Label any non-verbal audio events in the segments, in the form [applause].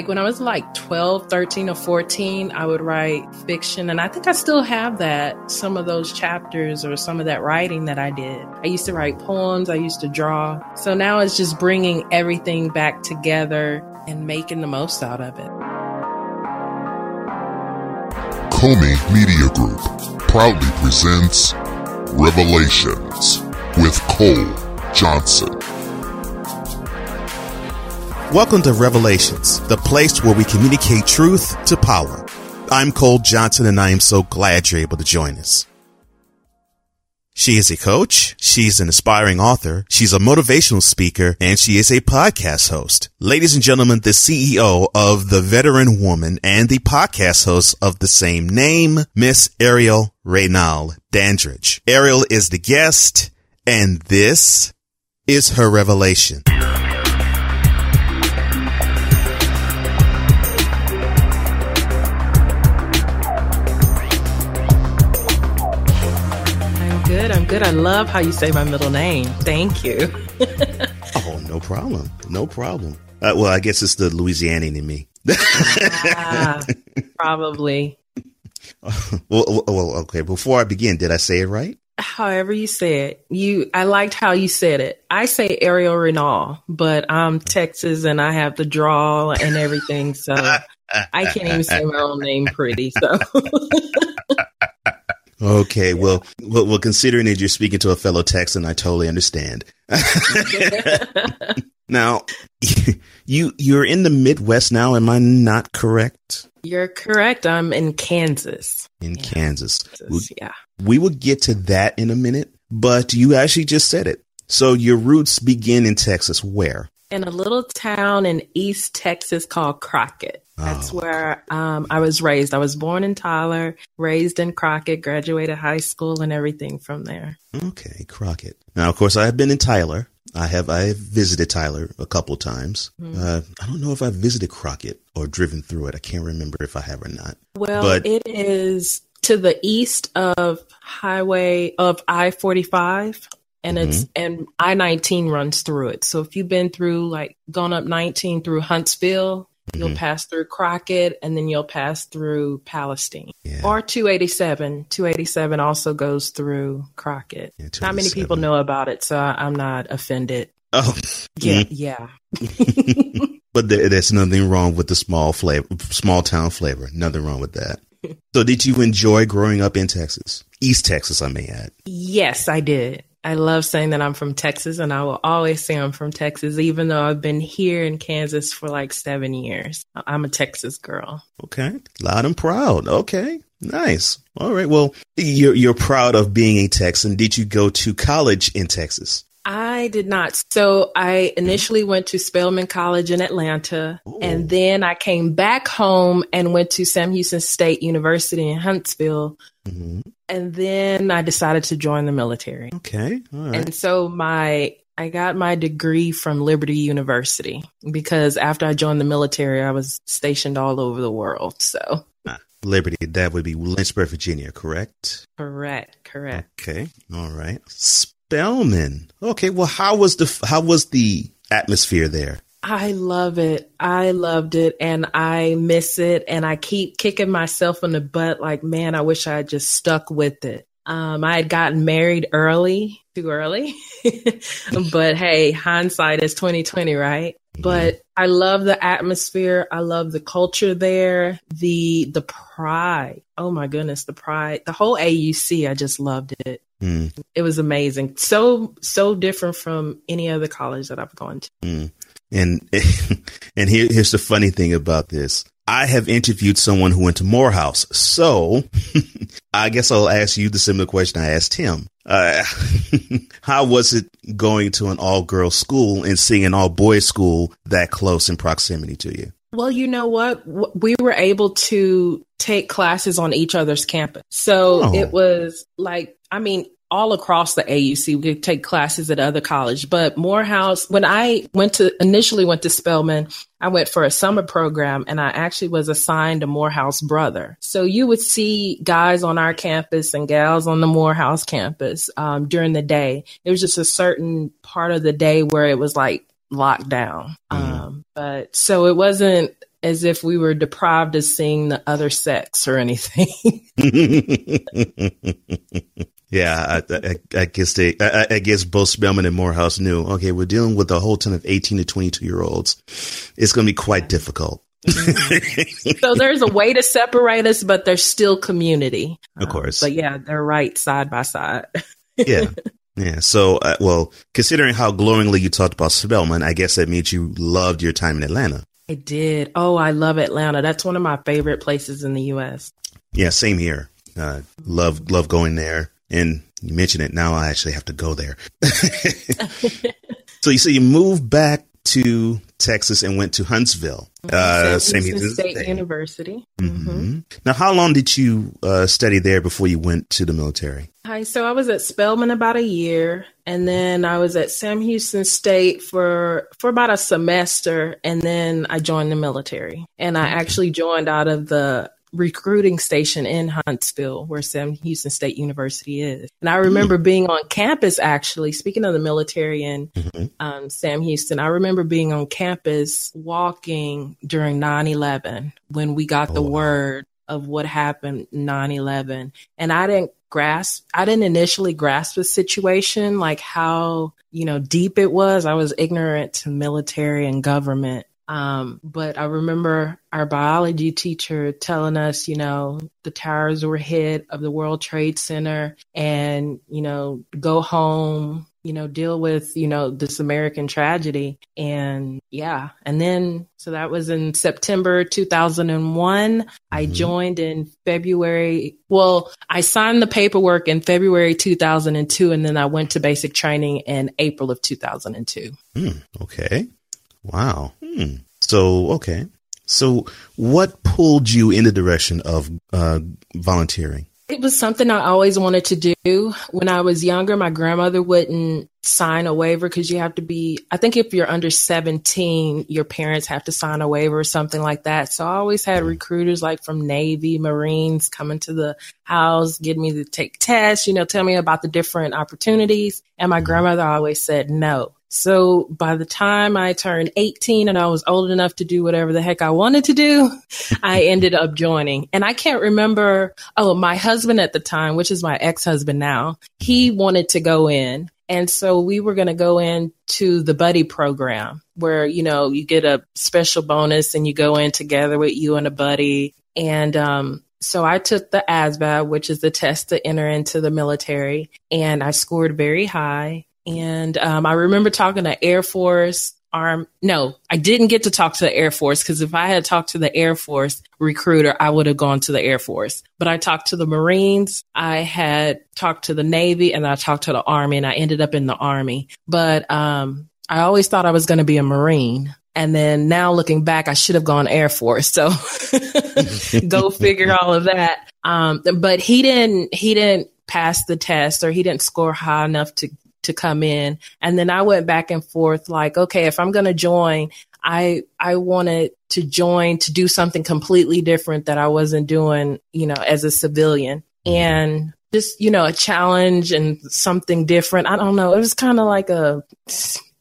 like when I was like 12, 13, or 14, I would write fiction. And I think I still have that, some of those chapters or some of that writing that I did. I used to write poems, I used to draw. So now it's just bringing everything back together and making the most out of it. Comey Media Group proudly presents Revelations with Cole Johnson. Welcome to Revelations, the place where we communicate truth to power. I'm Cole Johnson and I am so glad you're able to join us. She is a coach, she's an aspiring author, she's a motivational speaker, and she is a podcast host. Ladies and gentlemen, the CEO of The Veteran Woman and the podcast host of the same name, Miss Ariel Reynal Dandridge. Ariel is the guest, and this is her revelation. Good. I'm good. I love how you say my middle name. Thank you. [laughs] oh, no problem. No problem. Uh, well, I guess it's the Louisianian in me. ah, probably. [laughs] well, well, okay. Before I begin, did I say it right? However you say it, you. I liked how you said it. I say Ariel Renal, but I'm Texas and I have the drawl and everything, so I can't even say my own name pretty. So. [laughs] Okay, yeah. well, well, well, considering that you're speaking to a fellow Texan, I totally understand. [laughs] [laughs] now, [laughs] you you're in the Midwest now. Am I not correct? You're correct. I'm in Kansas. In yeah. Kansas. Kansas. yeah. We will get to that in a minute, but you actually just said it. So your roots begin in Texas. Where? In a little town in East Texas called Crockett. That's oh. where um, I was raised. I was born in Tyler, raised in Crockett, graduated high school, and everything from there. Okay, Crockett. Now, of course, I have been in Tyler. I have I have visited Tyler a couple times. Mm. Uh, I don't know if I've visited Crockett or driven through it. I can't remember if I have or not. Well, but, it is to the east of Highway of I forty five and mm-hmm. it's and I nineteen runs through it. So if you've been through like gone up nineteen through Huntsville, You'll mm-hmm. pass through Crockett and then you'll pass through Palestine. Yeah. Or 287. 287 also goes through Crockett. Yeah, not many people know about it, so I'm not offended. Oh, [laughs] yeah, mm-hmm. yeah. [laughs] [laughs] but there, there's nothing wrong with the small flavor, small town flavor. Nothing wrong with that. so, did you enjoy growing up in Texas, East Texas? I may add. Yes, I did. I love saying that I'm from Texas, and I will always say I'm from Texas, even though I've been here in Kansas for like seven years. I'm a Texas girl. Okay, loud and proud. Okay, nice. All right. Well, you're you're proud of being a Texan. Did you go to college in Texas? I did not. So I initially went to Spelman College in Atlanta, Ooh. and then I came back home and went to Sam Houston State University in Huntsville. Mm-hmm. And then I decided to join the military. Okay. And so my I got my degree from Liberty University because after I joined the military, I was stationed all over the world. So ah, Liberty, that would be Lynchburg, Virginia, correct? Correct, correct. Okay. All right. Spelman. Okay. Well, how was the how was the atmosphere there? I love it. I loved it and I miss it. And I keep kicking myself in the butt like, man, I wish I had just stuck with it. Um, I had gotten married early, too early. [laughs] but hey, hindsight is 2020, right? But I love the atmosphere. I love the culture there. The the pride. Oh my goodness, the pride. The whole AUC, I just loved it. Mm. It was amazing. So so different from any other college that I've gone to. Mm. And [laughs] and here, here's the funny thing about this. I have interviewed someone who went to Morehouse. So [laughs] I guess I'll ask you the similar question I asked him. Uh, [laughs] how was it going to an all girls school and seeing an all boys school that close in proximity to you? Well, you know what? We were able to take classes on each other's campus. So oh. it was like, I mean, all across the AUC. We could take classes at other college, but Morehouse, when I went to initially went to Spelman, I went for a summer program and I actually was assigned a Morehouse brother. So you would see guys on our campus and gals on the Morehouse campus um, during the day. It was just a certain part of the day where it was like locked down. Mm-hmm. Um, but so it wasn't as if we were deprived of seeing the other sex or anything. [laughs] [laughs] Yeah, I, I, I guess they, I, I, guess both Spelman and Morehouse knew. Okay, we're dealing with a whole ton of eighteen to twenty-two year olds. It's going to be quite difficult. so there's a way to separate us, but there's still community. Of course, uh, but yeah, they're right side by side. [laughs] yeah, yeah. So, uh, well, considering how glowingly you talked about Spelman, I guess that means you loved your time in Atlanta. I did. Oh, I love Atlanta. That's one of my favorite places in the U.S. Yeah, same here. Uh, love love going there. And you mention it now, I actually have to go there. [laughs] so you say you moved back to Texas and went to Huntsville, uh, Sam Houston State, State, University. Mm-hmm. Mm-hmm. Now, how long did you uh, study there before you went to the military? Hi, so I was at Spelman about a year, and then I was at Sam Houston State for for about a semester, and then I joined the military. And I actually joined out of the recruiting station in Huntsville, where Sam Houston State University is. And I remember mm-hmm. being on campus, actually, speaking of the military and mm-hmm. um, Sam Houston, I remember being on campus walking during 9 11 when we got oh, the wow. word of what happened 9 11. And I didn't grasp, I didn't initially grasp the situation, like how, you know, deep it was. I was ignorant to military and government. Um, but I remember our biology teacher telling us, you know, the towers were hit of the World Trade Center and, you know, go home, you know, deal with, you know, this American tragedy. And yeah. And then, so that was in September 2001. I mm-hmm. joined in February. Well, I signed the paperwork in February 2002, and then I went to basic training in April of 2002. Mm, okay. Wow. Hmm. So, okay. So, what pulled you in the direction of uh, volunteering? It was something I always wanted to do. When I was younger, my grandmother wouldn't sign a waiver because you have to be, I think if you're under 17, your parents have to sign a waiver or something like that. So I always had mm-hmm. recruiters like from Navy, Marines coming to the house, getting me to take tests, you know, tell me about the different opportunities. And my mm-hmm. grandmother always said no. So by the time I turned 18 and I was old enough to do whatever the heck I wanted to do, [laughs] I ended up joining. And I can't remember, oh, my husband at the time, which is my ex husband now, he wanted to go in. And so we were going to go into the buddy program where, you know, you get a special bonus and you go in together with you and a buddy. And, um, so I took the ASVAB, which is the test to enter into the military, and I scored very high. And um, I remember talking to Air Force arm. No, I didn't get to talk to the Air Force because if I had talked to the Air Force recruiter, I would have gone to the Air Force. But I talked to the Marines, I had talked to the Navy, and I talked to the Army, and I ended up in the Army. But um, I always thought I was going to be a Marine. And then now looking back, I should have gone Air Force. So [laughs] go figure all of that. Um, but he didn't, he didn't pass the test or he didn't score high enough to to come in. And then I went back and forth like, okay, if I'm going to join, I, I wanted to join to do something completely different that I wasn't doing, you know, as a civilian mm-hmm. and just, you know, a challenge and something different. I don't know. It was kind of like a,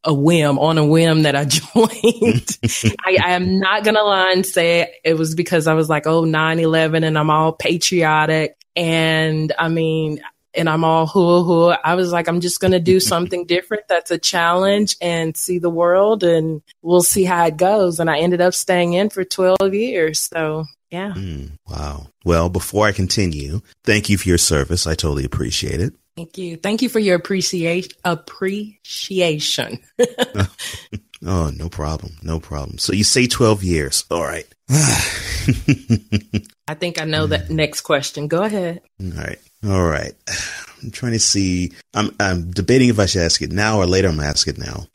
a whim on a whim that I [laughs] joined. [laughs] I, I, am not going to lie and say it was because I was like, oh, 9 11 and I'm all patriotic. And I mean, and I'm all hoo hoo. I was like, I'm just going to do [laughs] something different. That's a challenge and see the world and we'll see how it goes. And I ended up staying in for 12 years. So yeah. Mm, wow. Well, before I continue, thank you for your service. I totally appreciate it. Thank you. Thank you for your appreciation. Appreciation. [laughs] [laughs] oh, no problem. No problem. So you say 12 years. All right. [sighs] I think I know that next question. Go ahead. All right. All right. I'm trying to see. I'm, I'm debating if I should ask it now or later. I'm going to ask it now.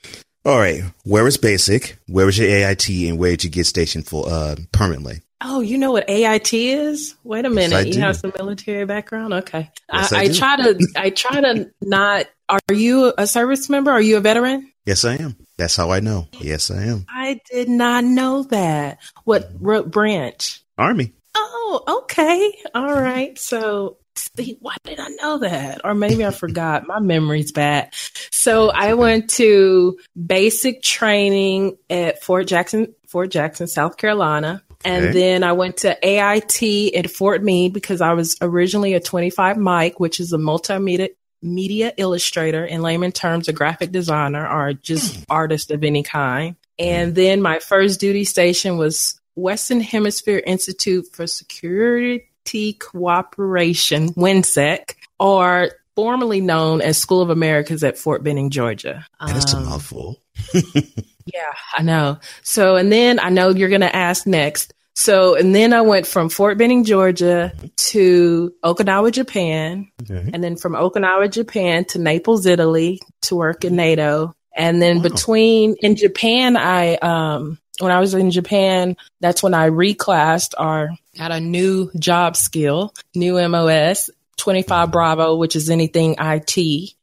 All right. Where was basic? Where was your AIT? And where did you get stationed for uh, permanently? Oh, you know what AIT is? Wait a minute. Yes, I you have some military background? Okay. Yes, I I, I try to I try to not are you a service member? Are you a veteran? Yes, I am. That's how I know. Yes, I am. I did not know that. What branch? Army. Oh, okay. All right. So, see, why did I know that? Or maybe I forgot. My memory's bad. So, I went to basic training at Fort Jackson, Fort Jackson, South Carolina. Okay. And then I went to AIT at Fort Meade because I was originally a 25 Mike, which is a multimedia media illustrator, in layman terms, a graphic designer or just artist of any kind. And then my first duty station was Western Hemisphere Institute for Security Cooperation, WHINSEC, or formerly known as School of Americas at Fort Benning, Georgia. That is a Um, mouthful. [laughs] yeah, I know. So, and then I know you're going to ask next. So, and then I went from Fort Benning, Georgia to Okinawa, Japan. Okay. And then from Okinawa, Japan to Naples, Italy to work in NATO. And then Wow. between in Japan, I, um, when I was in Japan, that's when I reclassed or got a new job skill, new MOS, 25 Bravo, which is anything IT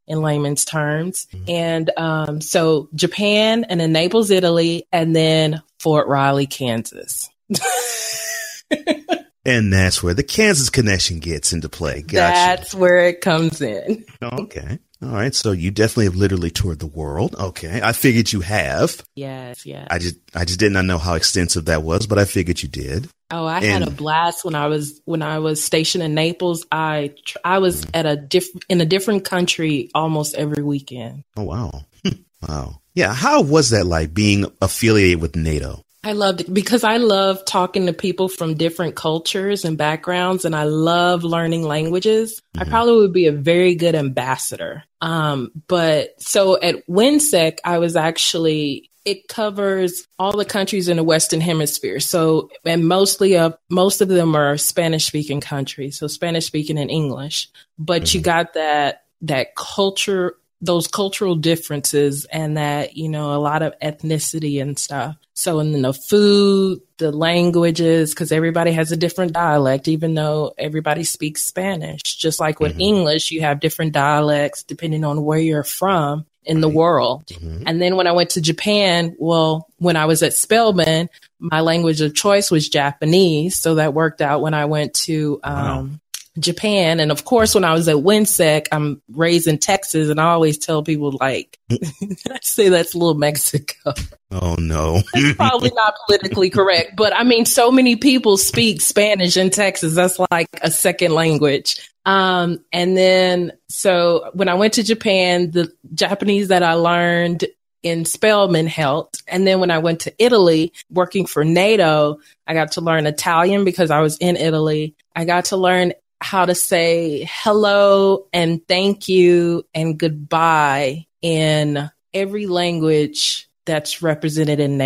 in layman's terms. And um, so Japan and then Naples, Italy, and then Fort Riley, Kansas. [laughs] And that's where the Kansas connection gets into play. Gotcha. That's where it comes in. Okay. All right. So you definitely have literally toured the world. Okay. I figured you have. Yes, yes. I just I just did not know how extensive that was, but I figured you did. Oh, I had a blast when I was when I was stationed in Naples. I tr- I was at a diff in a different country almost every weekend. Oh wow. [laughs] wow. Yeah. How was that like being affiliated with NATO? I loved it because I love talking to people from different cultures and backgrounds, and I love learning languages. I probably would be a very good ambassador. Um, but so at WHINSEC, I was actually it covers all the countries in the Western Hemisphere. So, and mostly of most of them are Spanish speaking countries. So Spanish speaking and English, but you got that that culture those cultural differences and that you know a lot of ethnicity and stuff. So in the food the languages because everybody has a different dialect even though everybody speaks spanish. Just like with english you have different dialects depending on where you're from in the world. And then when i went to japan well when i was at spelman my language of choice was japanese. So that worked out when i went to um, Japan. And of course, when I was at WHINSEC, I'm raised in Texas and I always tell people like, [laughs] I say that's little Mexico. Oh no. It's probably not politically correct, but I mean, so many people speak Spanish in Texas. That's like a second language. Um, and then, so when I went to Japan, the Japanese that I learned in Spelman helped. And then when I went to Italy working for NATO, I got to learn Italian because I was in Italy. I got to learn how to say hello and thank you and goodbye in every language that's represented in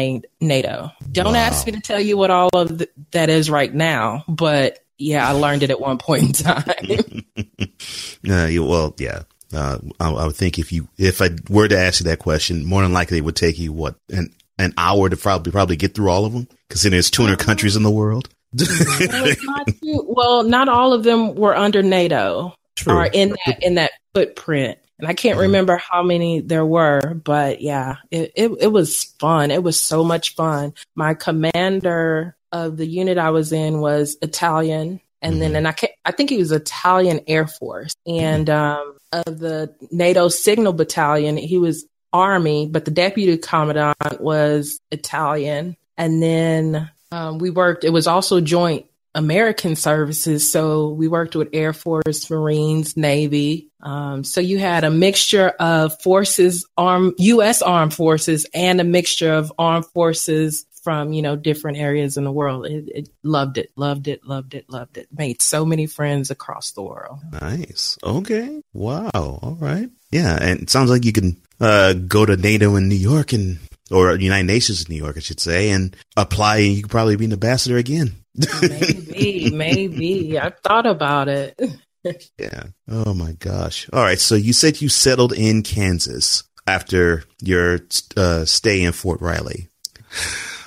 NATO. Don't Wow. ask me to tell you what all of th- that is right now, but yeah, I learned it at one point in time. [laughs] Uh, you, well, yeah. Uh, I, I would think if you if I were to ask you that question, more than likely it would take you what an an hour to probably probably get through all of them, considering there's 200 countries in the world. Well, [laughs] not too- well, not all of them were under NATO True. or in that in that footprint. And I can't remember how many there were, but yeah, it, it it was fun. It was so much fun. My commander of the unit I was in was Italian, and then and I can't, I think he was Italian Air Force, and um, of the NATO Signal Battalion, he was Army, but the deputy commandant was Italian, and then um, we worked. It was also joint American services, so we worked with Air Force, Marines, Navy. Um, so you had a mixture of forces, armed U.S. armed forces, and a mixture of armed forces from you know different areas in the world. It, it loved it, loved it, loved it, loved it. Made so many friends across the world. Nice. Okay. Wow. All right. Yeah, and it sounds like you can uh, go to NATO in New York and or United Nations in New York, I should say, and apply, and you could probably be an ambassador again. Maybe, maybe. I've thought about it. [laughs] Yeah. Oh my gosh. All right. So you said you settled in Kansas after your uh, stay in Fort Riley.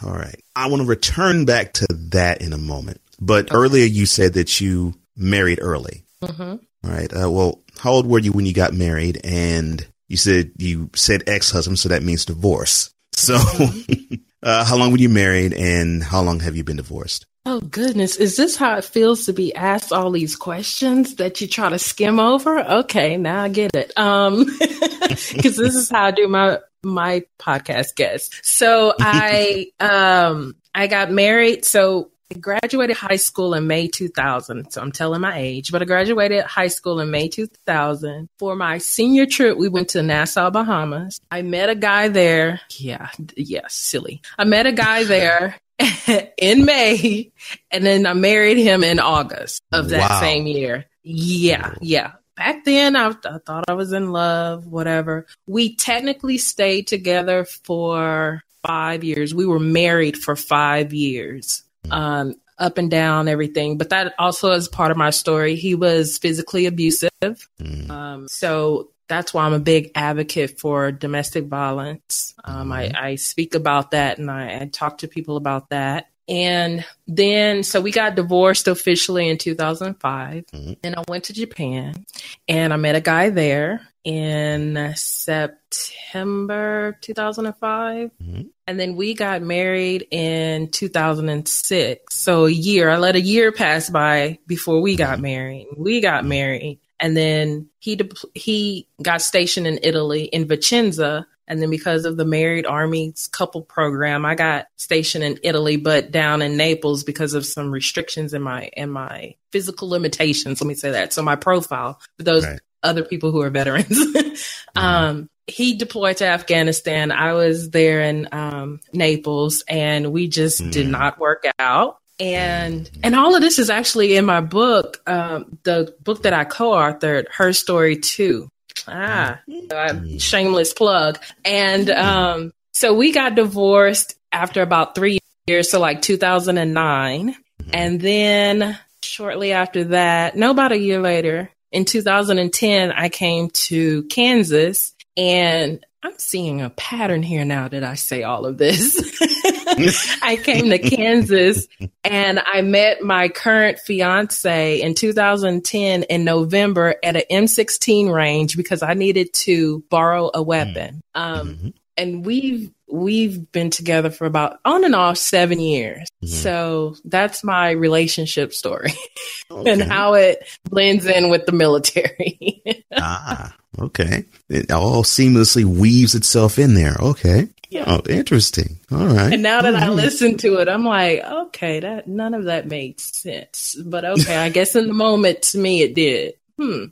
All right. I want to return back to that in a moment. But okay. earlier you said that you married early. Mm-hmm. All right. Uh, well, how old were you when you got married? And you said you said ex-husband, so that means divorce. So, [laughs] uh, how long were you married, and how long have you been divorced? Oh goodness, is this how it feels to be asked all these questions that you try to skim over? Okay, now I get it. Um, [laughs] because this is how I do my my podcast guests. So [laughs] I um I got married. So I graduated high school in May 2000. So I'm telling my age, but I graduated high school in May 2000. For my senior trip, we went to Nassau, Bahamas. I met a guy there. Yeah, yeah, silly. I met a guy there [laughs] in May, and then I married him in August of that wow. same year. Yeah, yeah. Back then, I, I thought I was in love, whatever. We technically stayed together for five years. We were married for five years um, up and down everything. But that also is part of my story. He was physically abusive. Mm. Um, so that's why I'm a big advocate for domestic violence. Um, mm-hmm. I, I, speak about that and I, I, talk to people about that. And then, so we got divorced officially in 2005. Mm-hmm. And I went to Japan and I met a guy there in September 2005. Mm-hmm. And then we got married in 2006. So a year, I let a year pass by before we got mm-hmm. married. We got married. And then he, de- he got stationed in Italy in Vicenza and then because of the Married Army Couples Program, I got stationed in Italy, but down in Naples because of some restrictions in my in my physical limitations. Let me say that. So my profile for those right. Other people who are veterans. [laughs] mm-hmm. um, he deployed to Afghanistan. I was there in um, Naples, and we just mm-hmm. did not work out. And mm-hmm. and all of this is actually in my book, um, the book that I co-authored, Her Story Too. Ah, uh, shameless plug. And um, so we got divorced after about three years, so like 2009. And then shortly after that, no, about a year later, in 2010, I came to Kansas and I'm seeing a pattern here now that I say all of this. [laughs] I came to Kansas and I met my current fiance in 2010 in November at an M16 range because I needed to borrow a weapon. Mm. Um, mm-hmm. And we've we've been together for about on and off seven years. Mm-hmm. So that's my relationship story [laughs] okay. and how it blends in with the military. [laughs] ah, okay. It all seamlessly weaves itself in there. Okay. Yeah. Oh, interesting. All right. And now that mm-hmm. I listen to it, I'm like, okay, that none of that made sense. But okay, I guess in the moment to me it did. Hmm.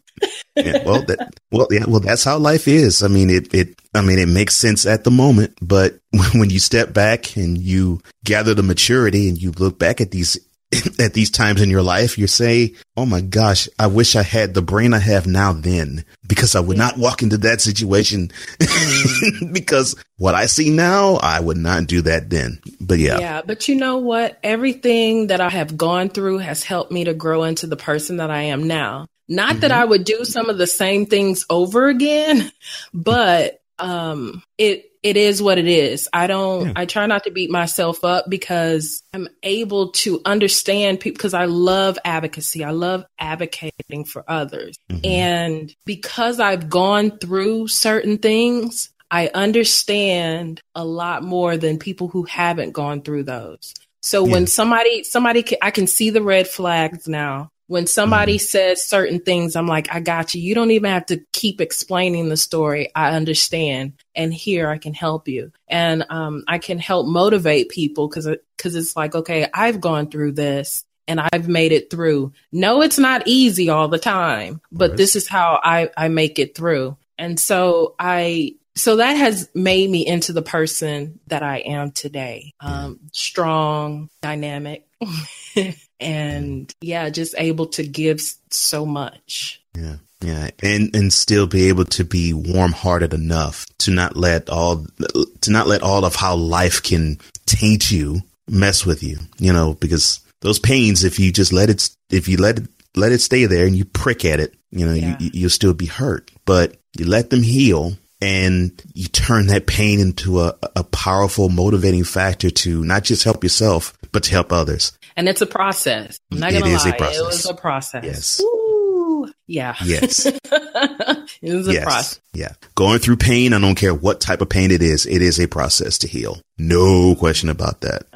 yeah, well, that, well, yeah, well, that's how life is. I mean, it, it, I mean, it makes sense at the moment, but [laughs] when you step back and you gather the maturity and you look back at these [laughs] at these times in your life, you say, Oh my gosh, I wish I had the brain I have now then because I would not walk into that situation [laughs] because what I see now, I would not do that then. But yeah. Yeah. But you know what? Everything that I have gone through has helped me to grow into the person that I am now. Not mm-hmm. that I would do some of the same things over again, [laughs] but um it it is what it is. I don't, yeah. I try not to beat myself up because I'm able to understand people because I love advocacy. I love advocating for others. Mm-hmm. And because I've gone through certain things, I understand a lot more than people who haven't gone through those. So yeah. when somebody, somebody, can, I can see the red flags now when somebody mm-hmm. says certain things, I'm like, I got you. You don't even have to keep explaining the story. I understand. And here I can help you. And um, I can help motivate people because because it's like, okay, I've gone through this and I've made it through. No, it's not easy all the time, but right. this is how I, I make it through. And so I so that has made me into the person that I am today. Um, strong, dynamic. [laughs] and yeah, just able to give so much. Yeah. Yeah, and and still be able to be warm-hearted enough to not let all to not let all of how life can taint you mess with you, you know, because those pains if you just let it if you let it let it stay there and you prick at it, you know, yeah. you you'll still be hurt, but you let them heal and you turn that pain into a, a powerful motivating factor to not just help yourself, but to help others. And it's a process. I'm not gonna It is a lie. process. It was a process. Yes. Ooh, yeah. Yes. [laughs] it was a yes. process. Yeah. Going through pain, I don't care what type of pain it is, it is a process to heal. No question about that.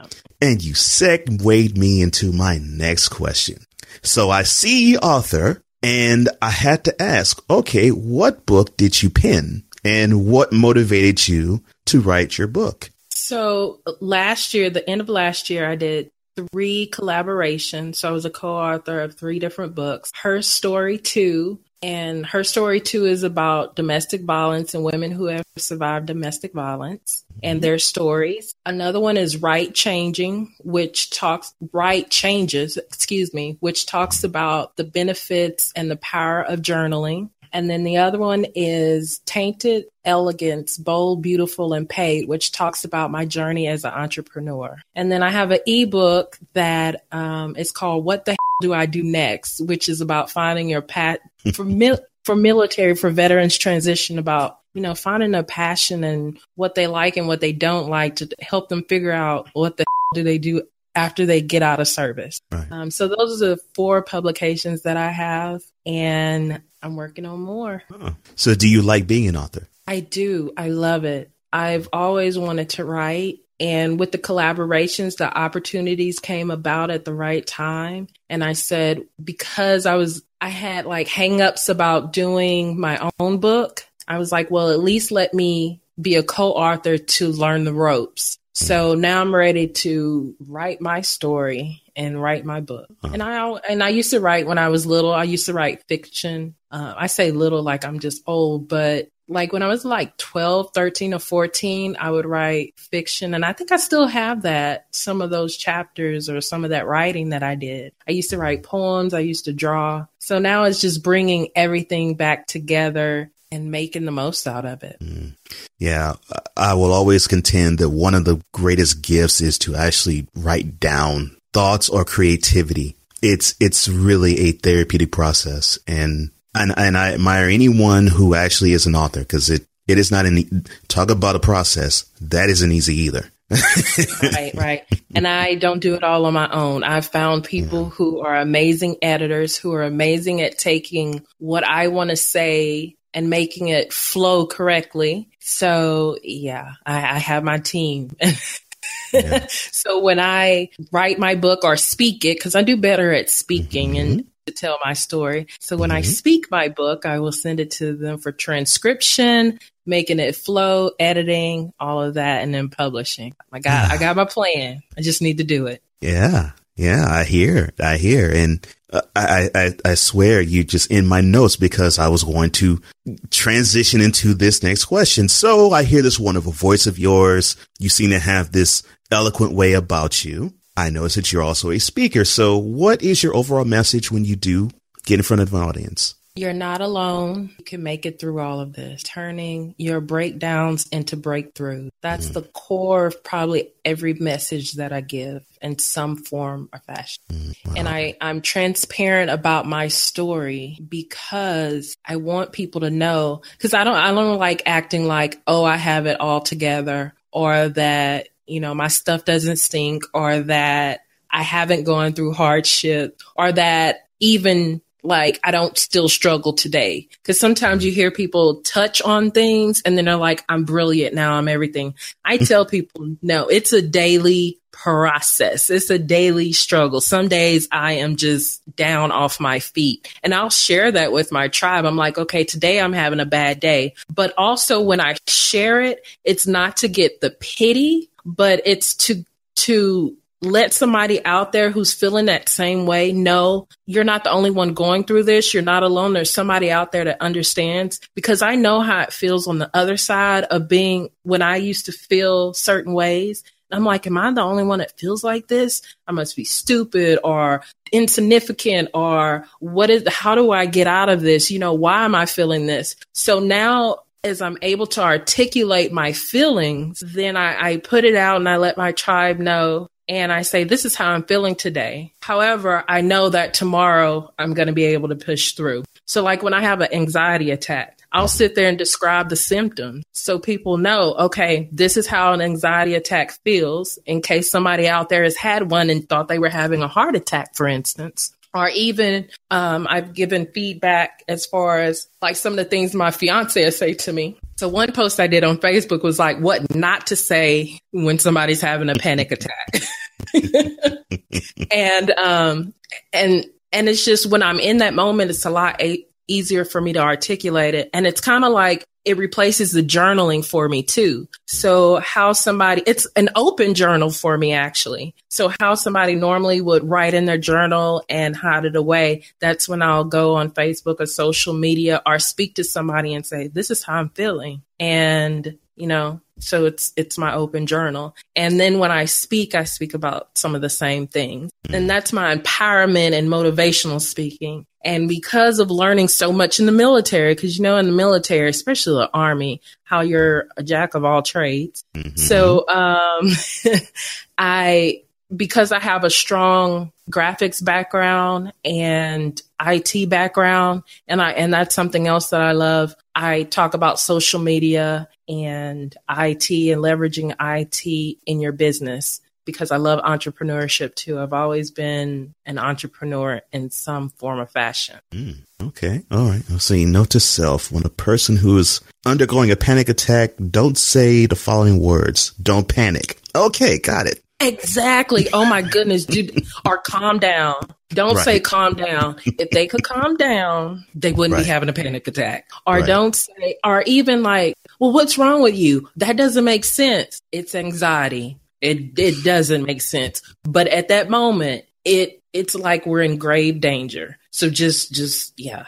And you segued me into my next question. So I see you author and I had to ask, okay, what book did you pen and what motivated you to write your book? So last year, the end of last year, I did three collaborations. So I was a co-author of three different books. Her story too. And her story too is about domestic violence and women who have survived domestic violence and mm-hmm. their stories. Another one is Right Changing, which talks Write Changes, excuse me, which talks about the benefits and the power of journaling. And then the other one is Tainted Elegance, Bold, Beautiful, and Paid, which talks about my journey as an entrepreneur. And then I have an ebook that um, is called What the Hell Do I Do Next, which is about finding your path [laughs] for, mil- for military, for veterans transition about, you know, finding a passion and what they like and what they don't like to help them figure out what the hell do they do after they get out of service. Right. Um, so those are the four publications that I have, and I'm working on more. Huh. So do you like being an author? I do. I love it. I've always wanted to write. And with the collaborations, the opportunities came about at the right time. And I said, because I was, I had like hangups about doing my own book, I was like, well, at least let me be a co author to learn the ropes. So now I'm ready to write my story and write my book. And I and I used to write when I was little. I used to write fiction. Uh, I say little like I'm just old, but like when I was like 12, 13 or 14, I would write fiction. And I think I still have that, some of those chapters or some of that writing that I did. I used to write poems. I used to draw. So now it's just bringing everything back together and making the most out of it. Mm. Yeah, I will always contend that one of the greatest gifts is to actually write down thoughts or creativity. It's it's really a therapeutic process, and and and I admire anyone who actually is an author because it it is not an e- talk about a process that isn't easy either. [laughs] right, right. And I don't do it all on my own. I've found people who are amazing editors, who are amazing at taking what I want to say and making it flow correctly. So, yeah, I, I have my team. [laughs] so when I write my book or speak it, because I do better at speaking and mm-hmm. to tell my story. So when I mm-hmm. speak my book, I will send it to them for transcription, making it flow, editing, all of that, and then publishing. I got I ah. got my plan. I just need to do it. Yeah, yeah, I hear, I hear, and uh, I, I, I swear you just in my notes because I was going to transition into this next question. So I hear this wonderful voice of yours. You seem to have this eloquent way about you. I notice that you're also a speaker. So what is your overall message when you do get in front of an audience? You're not alone. You can make it through all of this. Turning your breakdowns into breakthroughs. That's mm. the core of probably every message that I give in some form or fashion. Mm, and I, I'm transparent about my story because I want people to know because I don't I don't like acting like, oh, I have it all together or that, you know, my stuff doesn't stink or that I haven't gone through hardship or that even like I don't still struggle today. Cause sometimes you mm-hmm. hear people touch on things and then they're like, I'm brilliant now, I'm everything. I [laughs] tell people, no, it's a daily process. It's a daily struggle. Some days I am just down off my feet and I'll share that with my tribe. I'm like, okay, today I'm having a bad day. But also when I share it, it's not to get the pity, but it's to, to let somebody out there who's feeling that same way know you're not the only one going through this. You're not alone. There's somebody out there that understands because I know how it feels on the other side of being when I used to feel certain ways. I'm like, am I the only one that feels like this? I must be stupid or insignificant or what is, how do I get out of this? You know, why am I feeling this? So now as I'm able to articulate my feelings, then I, I put it out and I let my tribe know and I say, this is how I'm feeling today. However, I know that tomorrow I'm going to be able to push through. So like when I have an anxiety attack, I'll sit there and describe the symptoms so people know, okay, this is how an anxiety attack feels in case somebody out there has had one and thought they were having a heart attack, for instance. Or even um, I've given feedback as far as like some of the things my fiance say to me. So one post I did on Facebook was like what not to say when somebody's having a panic attack. [laughs] [laughs] and um and and it's just when I'm in that moment, it's a lot a- easier for me to articulate it. And it's kind of like it replaces the journaling for me too. So how somebody, it's an open journal for me actually. So how somebody normally would write in their journal and hide it away. That's when I'll go on Facebook or social media or speak to somebody and say, this is how I'm feeling. And, you know, so it's it's my open journal. And then when i speak i speak about some of the same things. And that's my empowerment and motivational speaking. And because of learning so much in the military because you know in the military especially the army how you're a jack of all trades. Mm-hmm. so um [laughs] i because i have a strong graphics background and IT background and I and that's something else that I love. I talk about social media and IT and leveraging IT in your business because I love entrepreneurship too. I've always been an entrepreneur in some form or fashion. Mm, okay. All right. So you note to self when a person who is undergoing a panic attack, don't say the following words. Don't panic. Okay. Got it. Exactly. Oh my goodness, dude. or calm down. Don't right. say calm down. If they could calm down, they wouldn't right. be having a panic attack. Or right. don't say, or even like, well, what's wrong with you? That doesn't make sense. It's anxiety. It it doesn't make sense. But at that moment, it it's like we're in grave danger. So just just yeah.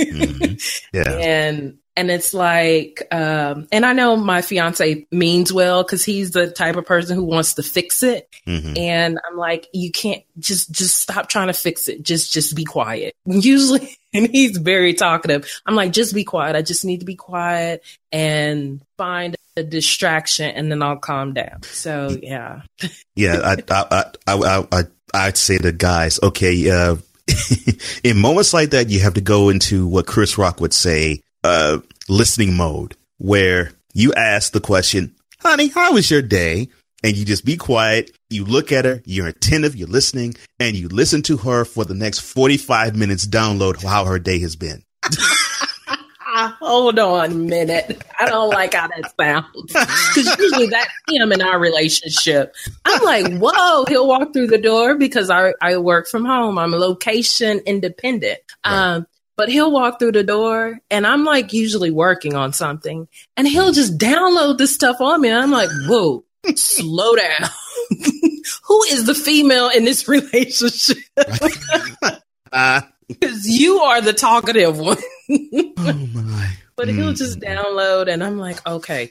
Mm-hmm. Yeah. [laughs] And and it's like um, and i know my fiance means well because he's the type of person who wants to fix it. Mm-hmm. and i'm like you can't just just stop trying to fix it. Just just be quiet. [laughs] Usually and he's very talkative. I'm like just be quiet. I just need to be quiet and find a distraction and then i'll calm down. So yeah. Yeah i i i i, I i'd say to guys. Okay uh [laughs] in moments like that, you have to go into what Chris Rock would say, uh, listening mode where you ask the question, honey, how was your day? And you just be quiet. You look at her, you're attentive, you're listening, and you listen to her for the next 45 minutes, download how her day has been. [laughs] Hold on a minute. I don't like how that sounds. Because usually that's him in our relationship. I'm like, whoa, he'll walk through the door because I, I work from home. I'm location independent. Right. Um, but he'll walk through the door and I'm like usually working on something and he'll just download this stuff on me. And I'm like, whoa, slow down. [laughs] Who is the female in this [laughs] relationship? Because [laughs] uh, you are the talkative one. Oh [laughs] my. But he'll just mm. download, and I'm like, okay,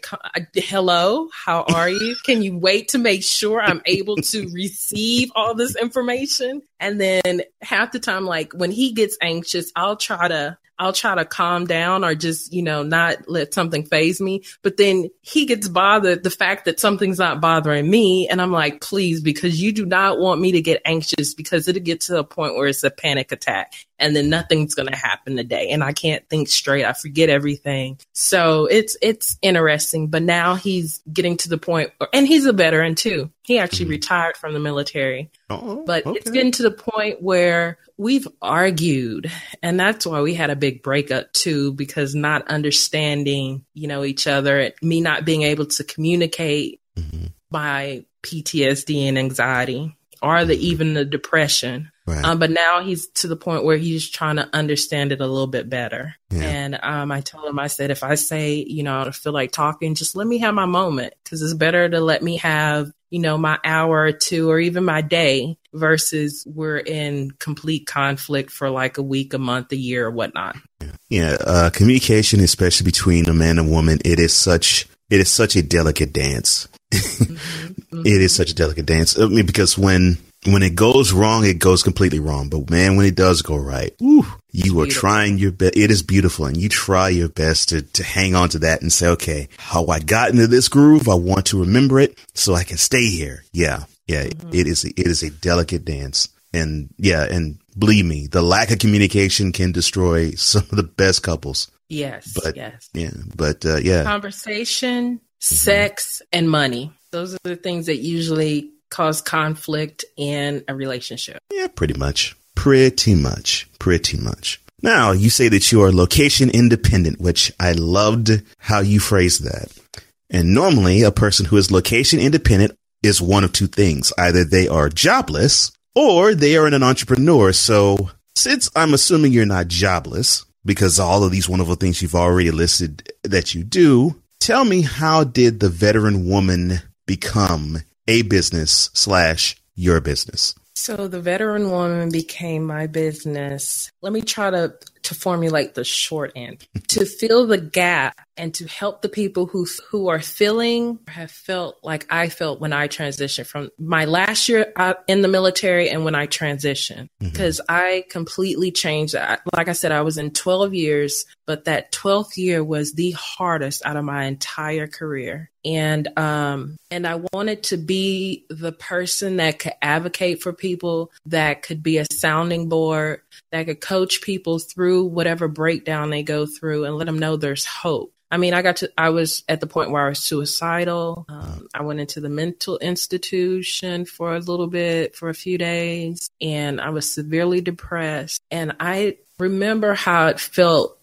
hello, how are you? Can you wait to make sure I'm able to receive all this information? And then half the time, like when he gets anxious, I'll try to I'll try to calm down or just, you know, not let something phase me. But then he gets bothered the fact that something's not bothering me. And I'm like, please, because you do not want me to get anxious because it'll get to a point where it's a panic attack and then nothing's going to happen today. And I can't think straight. I forget everything. So it's, it's interesting. But now he's getting to the point, and he's a veteran too. He actually mm-hmm. retired from the military. Oh, but okay. it's getting to the point where we've argued and that's why we had a big breakup too because not understanding you know each other me not being able to communicate mm-hmm. my ptsd and anxiety or the mm-hmm. even the depression Right. Um, but now he's to the point where he's trying to understand it a little bit better. Yeah. And um, I told him, I said, if I say, you know, I feel like talking, just let me have my moment because it's better to let me have, you know, my hour or two or even my day versus we're in complete conflict for like a week, a month, a year, or whatnot. Yeah, uh, communication, especially between a man and woman, it is such it is such a delicate dance. mm-hmm. [laughs] Mm-hmm. It is such a delicate dance. I mean, because when when it goes wrong, it goes completely wrong. But man, when it does go right, whew, you are trying your best. It is beautiful, and you try your best to to hang on to that and say, okay, how I got into this groove, I want to remember it so I can stay here. Yeah, yeah, mm-hmm. it is. A, it is a delicate dance, and yeah, and believe me, the lack of communication can destroy [laughs] some of the best couples. Yes. But yes. yeah, but uh, yeah, conversation, sex, and money. Those are the things that usually cause conflict in a relationship. yeah, pretty much, pretty much, pretty much. Now you say that you are location independent, which I loved how you phrased that. And normally, a person who is location independent is one of two things: either they are jobless or they are an entrepreneur. So, since I'm assuming you're not jobless, because all of these wonderful things you've already listed that you do, tell me how did the veteran woman become a business slash your business? So the veteran woman became my business. Let me try to to formulate the short end [laughs] to fill the gap and to help the people who who are feeling have felt like I felt when I transitioned from my last year uh, in the military and when I transitioned because I completely changed. Like I said, I was in 12 years, but that 12th year was the hardest out of my entire career. And um and I wanted to be the person that could advocate for people, that could be a sounding board, that could coach people through whatever breakdown they go through and let them know there's hope. I mean, I got to, I was at the point where I was suicidal. Um, I went into the mental institution for a little bit, for a few days, and I was severely depressed. And I remember how it felt,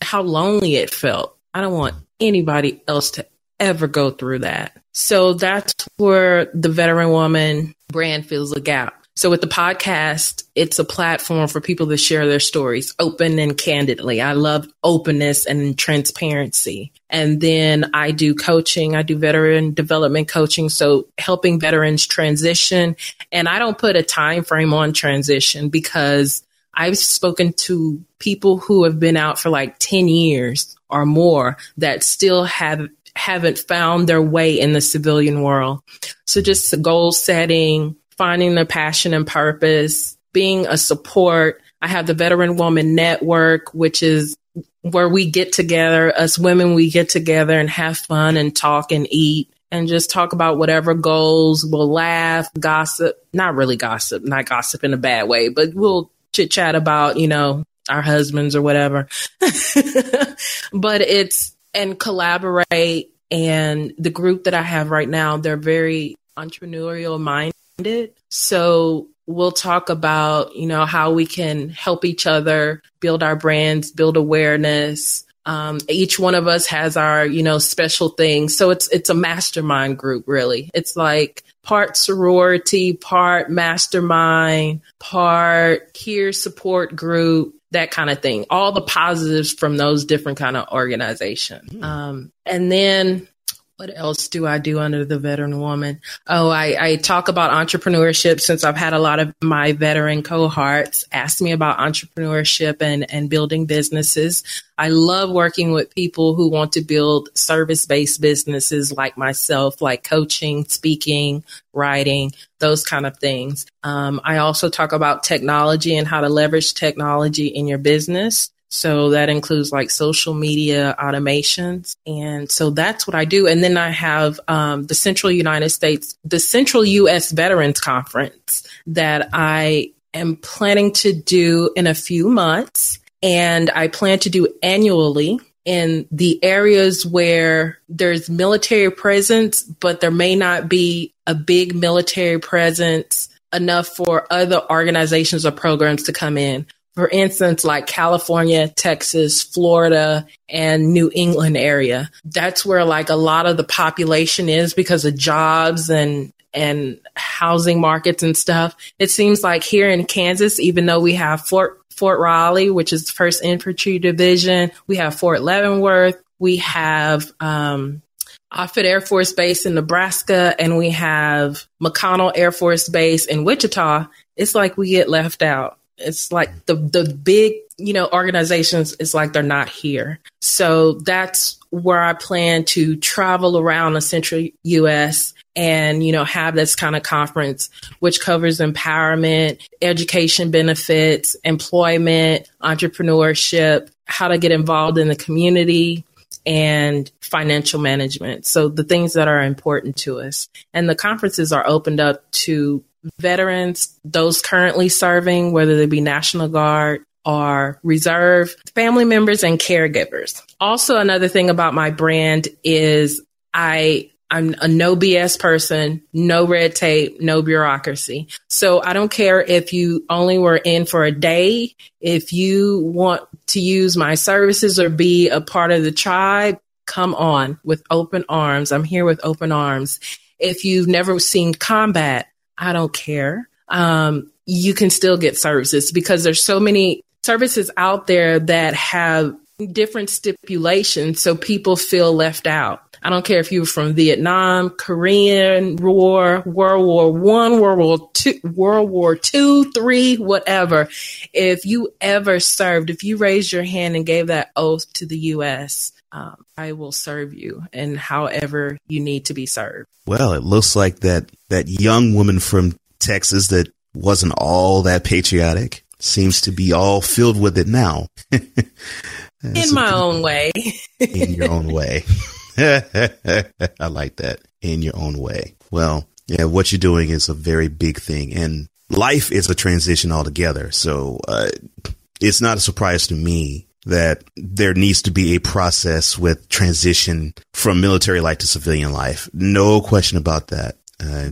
how lonely it felt. I don't want anybody else to ever go through that. So that's where the veteran woman brand fills a gap. So with the podcast, it's a platform for people to share their stories open and candidly. I love openness and transparency. And then I do coaching. I do veteran development coaching. So helping veterans transition. And I don't put a time frame on transition because I've spoken to people who have been out for like 10 years or more that still have haven't found their way in the civilian world. So just goal setting, finding their passion and purpose, being a support. I have the Veteran Woman Network, which is where we get together, us women, we get together and have fun and talk and eat and just talk about whatever goals. We'll laugh, gossip, not really gossip, not gossip in a bad way, but we'll chit chat about, you know, our husbands or whatever. [laughs] but it's, and collaborate. And the group that I have right now, they're very entrepreneurial minded. So we'll talk about, you know, how we can help each other build our brands, build awareness. Um, each one of us has our, you know, special things. So it's, it's a mastermind group, really. It's like part sorority, part mastermind, part peer support group, that kind of thing. All the positives from those different kind of organizations. Um, and then what else do I do under the veteran woman? Oh, I, I talk about entrepreneurship since I've had a lot of my veteran cohorts ask me about entrepreneurship and, and building businesses. I love working with people who want to build service based businesses like myself, like coaching, speaking, writing, those kind of things. Um, I also talk about technology and how to leverage technology in your business. So that includes like social media automations. And so that's what I do. And then I have um, the Central United States, the Central U.S. Veterans Conference that I am planning to do in a few months. And I plan to do annually in the areas where there's military presence, but there may not be a big military presence enough for other organizations or programs to come in for instance, like California, Texas, Florida, and New England area. That's where like a lot of the population is because of jobs and and housing markets and stuff. It seems like here in Kansas, even though we have Fort Fort Riley, which is the first infantry division, we have Fort Leavenworth, we have um, Offutt Air Force Base in Nebraska, and we have McConnell Air Force Base in Wichita. It's like we get left out it's like the the big you know organizations it's like they're not here. So that's where i plan to travel around the central us and you know have this kind of conference which covers empowerment education benefits employment entrepreneurship how to get involved in the community and financial management. So the things that are important to us. And the conferences are opened up to veterans, those currently serving, whether they be National Guard, or Reserve, family members and caregivers. Also, another thing about my brand is I I'm a no BS person, no red tape, no bureaucracy. So I don't care if you only were in for a day. If you want to use my services or be a part of the tribe, come on with open arms. I'm here with open arms. If you've never seen combat, I don't care. Um, you can still get services because there's so many services out there that have different stipulations so people feel left out. I don't care if you were from Vietnam, Korean War, World War One, World War Two, World War Two, three, whatever. If you ever served, if you raised your hand and gave that oath to the U.S., um, I will serve you and however you need to be served. Well, it looks like that that young woman from Texas that wasn't all that patriotic seems to be all filled with it now. [laughs] in my own way. in your own way. [laughs] I like that. In your own way. Well, yeah, what you're doing is a very big thing, and life is a transition altogether. So uh, it's not a surprise to me that there needs to be a process with transition from military life to civilian life. No question about that. Uh,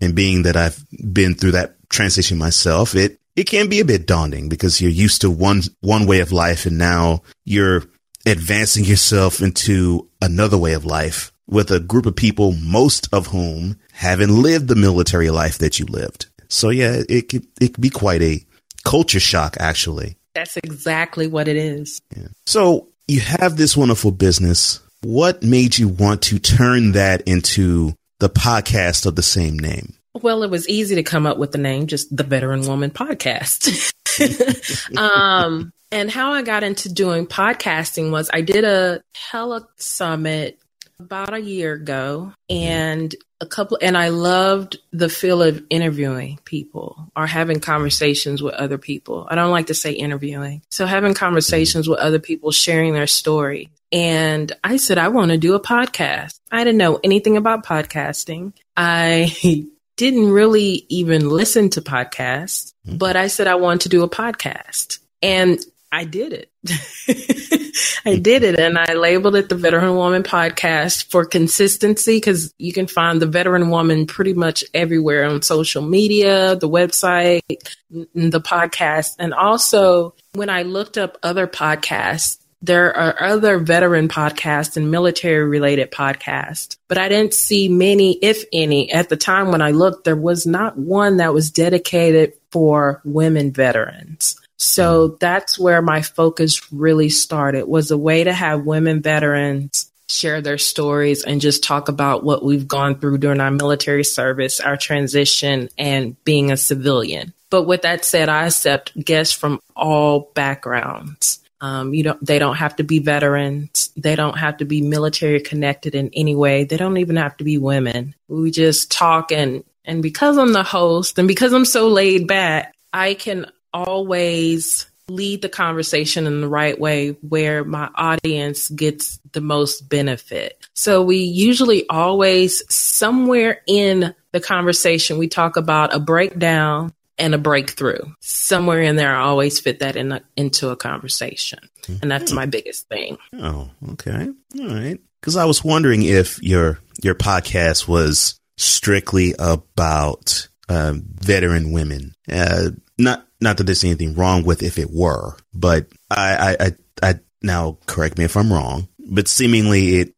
and being that I've been through that transition myself, it it can be a bit daunting because you're used to one one way of life, and now you're advancing yourself into another way of life with a group of people, most of whom haven't lived the military life that you lived. So yeah, it could, it could be quite a culture shock, actually. That's exactly what it is. Yeah. So you have this wonderful business. What made you want to turn that into the podcast of the same name? Well, it was easy to come up with the name, just the Veteran Woman Podcast. [laughs] um, and how I got into doing podcasting was I did a tele summit about a year ago and a couple and I loved the feel of interviewing people or having conversations with other people. I don't like to say interviewing. So having conversations with other people sharing their story. And I said I want to do a podcast. I didn't know anything about podcasting. I [laughs] didn't really even listen to podcasts, mm-hmm. but I said I wanted to do a podcast. And I did it. [laughs] I did it and I labeled it the Veteran Woman Podcast for consistency because you can find the Veteran Woman pretty much everywhere on social media, the website, the podcast. And also, when I looked up other podcasts, there are other veteran podcasts and military related podcasts, but I didn't see many, if any. At the time when I looked, there was not one that was dedicated for women veterans. So that's where my focus really started was a way to have women veterans share their stories and just talk about what we've gone through during our military service, our transition and being a civilian. But with that said, I accept guests from all backgrounds. Um, you don't, they don't have to be veterans. They don't have to be military connected in any way. They don't even have to be women. We just talk and, and because I'm the host and because I'm so laid back, I can always lead the conversation in the right way where my audience gets the most benefit. So we usually always somewhere in the conversation we talk about a breakdown and a breakthrough. Somewhere in there I always fit that in a, into a conversation. And that's my biggest thing. Oh, okay. All right. Cuz I was wondering if your your podcast was strictly about um, veteran women. Uh, not not that there's anything wrong with if it were, but I, I, I, I now correct me if I'm wrong, but seemingly it,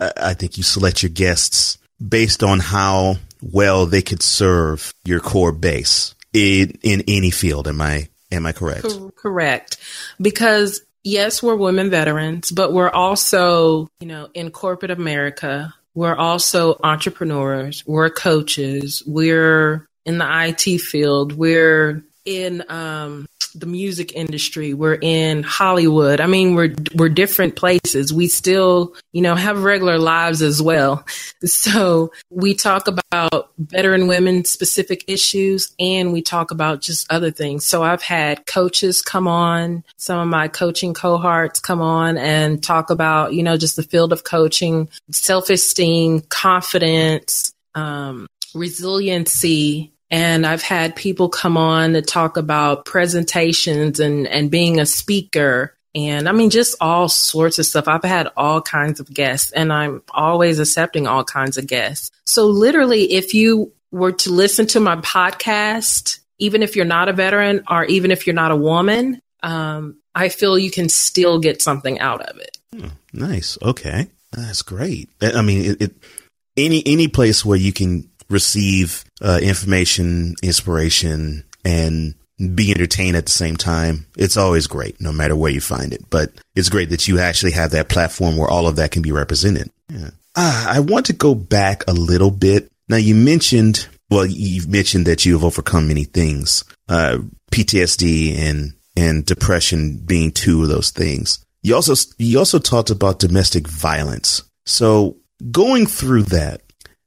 I think you select your guests based on how well they could serve your core base in, in any field. Am I, am I correct? Correct. Because yes, we're women veterans, but we're also, you know, in corporate America, we're also entrepreneurs, we're coaches, we're in the IT field, we're in um, the music industry. We're in Hollywood. I mean, we're we're different places. We still, you know, have regular lives as well. So we talk about veteran women specific issues, and we talk about just other things. So I've had coaches come on, some of my coaching cohorts come on and talk about, you know, just the field of coaching, self esteem, confidence, um, resiliency And I've had people come on to talk about presentations and, and being a speaker. And I mean, just all sorts of stuff. I've had all kinds of guests and I'm always accepting all kinds of guests. So literally, if you were to listen to my podcast, even if you're not a veteran or even if you're not a woman, um, I feel you can still get something out of it. Hmm, nice. Okay. That's great. I mean, it, it, any, any place where you can receive uh, information, inspiration, and be entertained at the same time. It's always great, no matter where you find it. But it's great that you actually have that platform where all of that can be represented. Yeah. Uh, I want to go back a little bit. Now, you mentioned, well, you've mentioned that you have overcome many things, uh, PTSD and and depression being two of those things. You also you also talked about domestic violence. So going through that,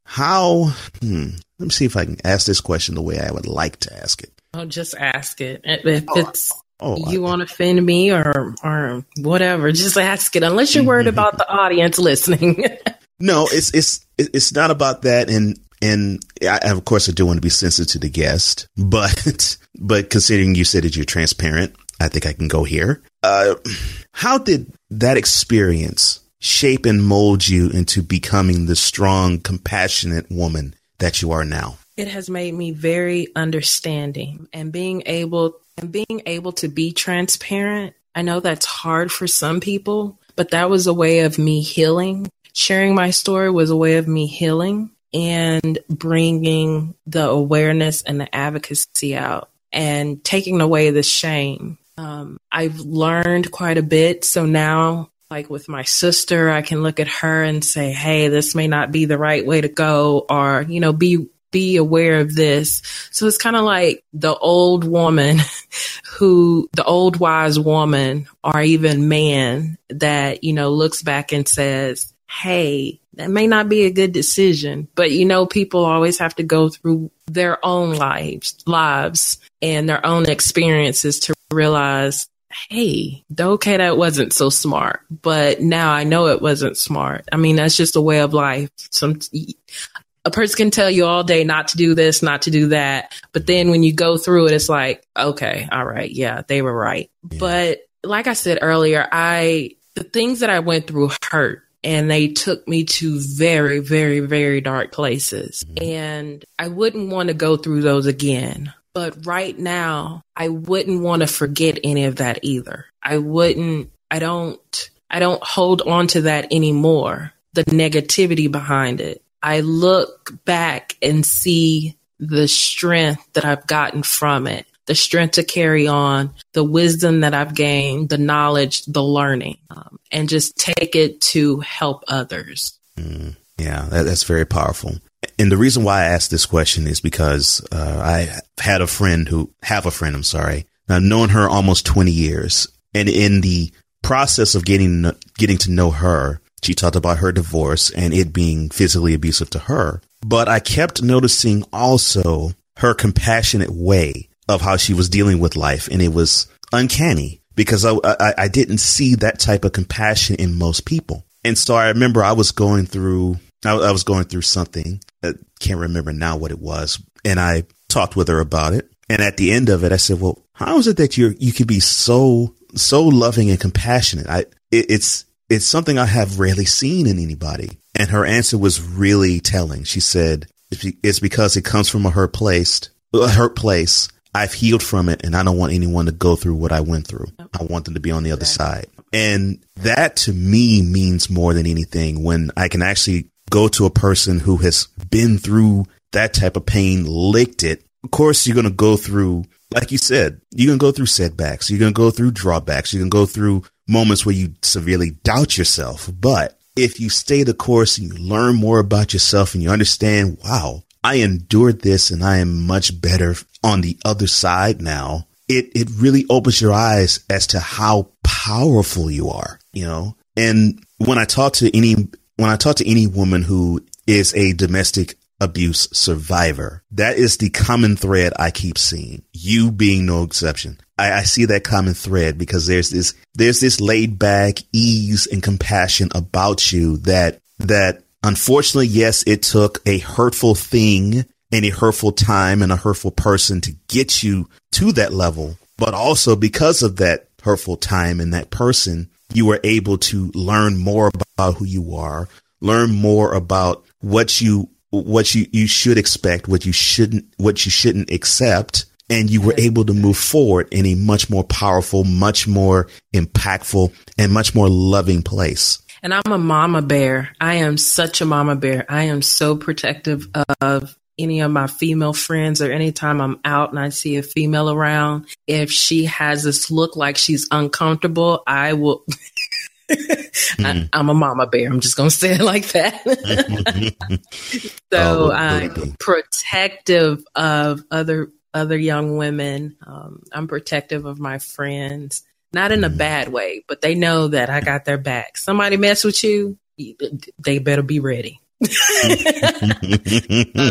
how, hmm, let me see if I can ask this question the way I would like to ask it. Oh, just ask it. If oh, it's, oh, you want to offend me or, or whatever, just ask it, unless you're worried mm-hmm. about the audience listening. [laughs] no, it's, it's, it's not about that. And, and I, of course I do want to be sensitive to the guest, but, [laughs] but considering you said that you're transparent, I think I can go here. Uh, how did that experience shape and mold you into becoming the strong, compassionate woman that you are now? It has made me very understanding and being able and being able to be transparent. I know that's hard for some people, but that was a way of me healing. Sharing my story was a way of me healing and bringing the awareness and the advocacy out and taking away the shame. Um, I've learned quite a bit. So now like with my sister, I can look at her and say, Hey, this may not be the right way to go or, you know, be, be aware of this. So it's kind of like the old woman [laughs] who, the old wise woman or even man that, you know, looks back and says, Hey, that may not be a good decision, but you know, people always have to go through their own lives, lives and their own experiences to realize hey, okay, that wasn't so smart, but now I know it wasn't smart. I mean, that's just a way of life. Some, a person can tell you all day not to do this, not to do that. But then when you go through it, it's like, okay, all right. Yeah, they were right. Yeah. But like I said earlier, I, the things that I went through hurt and they took me to very, very, very dark places. Mm-hmm. And I wouldn't want to go through those again. But right now, I wouldn't want to forget any of that either. I wouldn't, I don't, I don't hold on to that anymore. The negativity behind it. I look back and see the strength that I've gotten from it, the strength to carry on, the wisdom that I've gained, the knowledge, the learning, um, and just take it to help others. Mm, yeah, that, that's very powerful. And the reason why I asked this question is because uh, I had a friend who have a friend. I'm sorry. I've known her almost 20 years, and in the process of getting getting to know her, she talked about her divorce and it being physically abusive to her. But I kept noticing also her compassionate way of how she was dealing with life, and it was uncanny because I, I, I didn't see that type of compassion in most people. And so I remember I was going through I, I was going through something. I can't remember now what it was. And I talked with her about it. And at the end of it, I said, well, how is it that you're, you can be so, so loving and compassionate? I, it, it's, it's something I have rarely seen in anybody. And her answer was really telling. She said, it's because it comes from a hurt place, a hurt place. I've healed from it and I don't want anyone to go through what I went through. I want them to be on the other side. And that to me means more than anything when I can actually go to a person who has been through that type of pain, licked it. Of course, you're going to go through, like you said, you're going to go through setbacks. You're going to go through drawbacks. You're going to go through moments where you severely doubt yourself. But if you stay the course and you learn more about yourself and you understand, wow, I endured this and I am much better on the other side now. It, it really opens your eyes as to how powerful you are, you know? And when I talk to any when I talk to any woman who is a domestic abuse survivor, that is the common thread I keep seeing. You being no exception. I, I, see that common thread because there's this there's this laid back ease and compassion about you that that unfortunately, yes, it took a hurtful thing and a hurtful time and a hurtful person to get you to that level. But also because of that hurtful time and that person, you were able to learn more about who you are, learn more about what you what you, you should expect, what you shouldn't what you shouldn't accept, and you were able to move forward in a much more powerful, much more impactful, and much more loving place. And I'm a mama bear. I am such a mama bear. I am so protective of any of my female friends or anytime I'm out and I see a female around. If she has this look like she's uncomfortable, I will. mm. [laughs] I, am a mama bear. I'm just going to say it like that. [laughs] so oh, I'm protective of other other young women. Um, I'm protective of my friends, not in a mm-hmm. bad way, but they know that I got their back. Somebody mess with you, they better be ready. Um,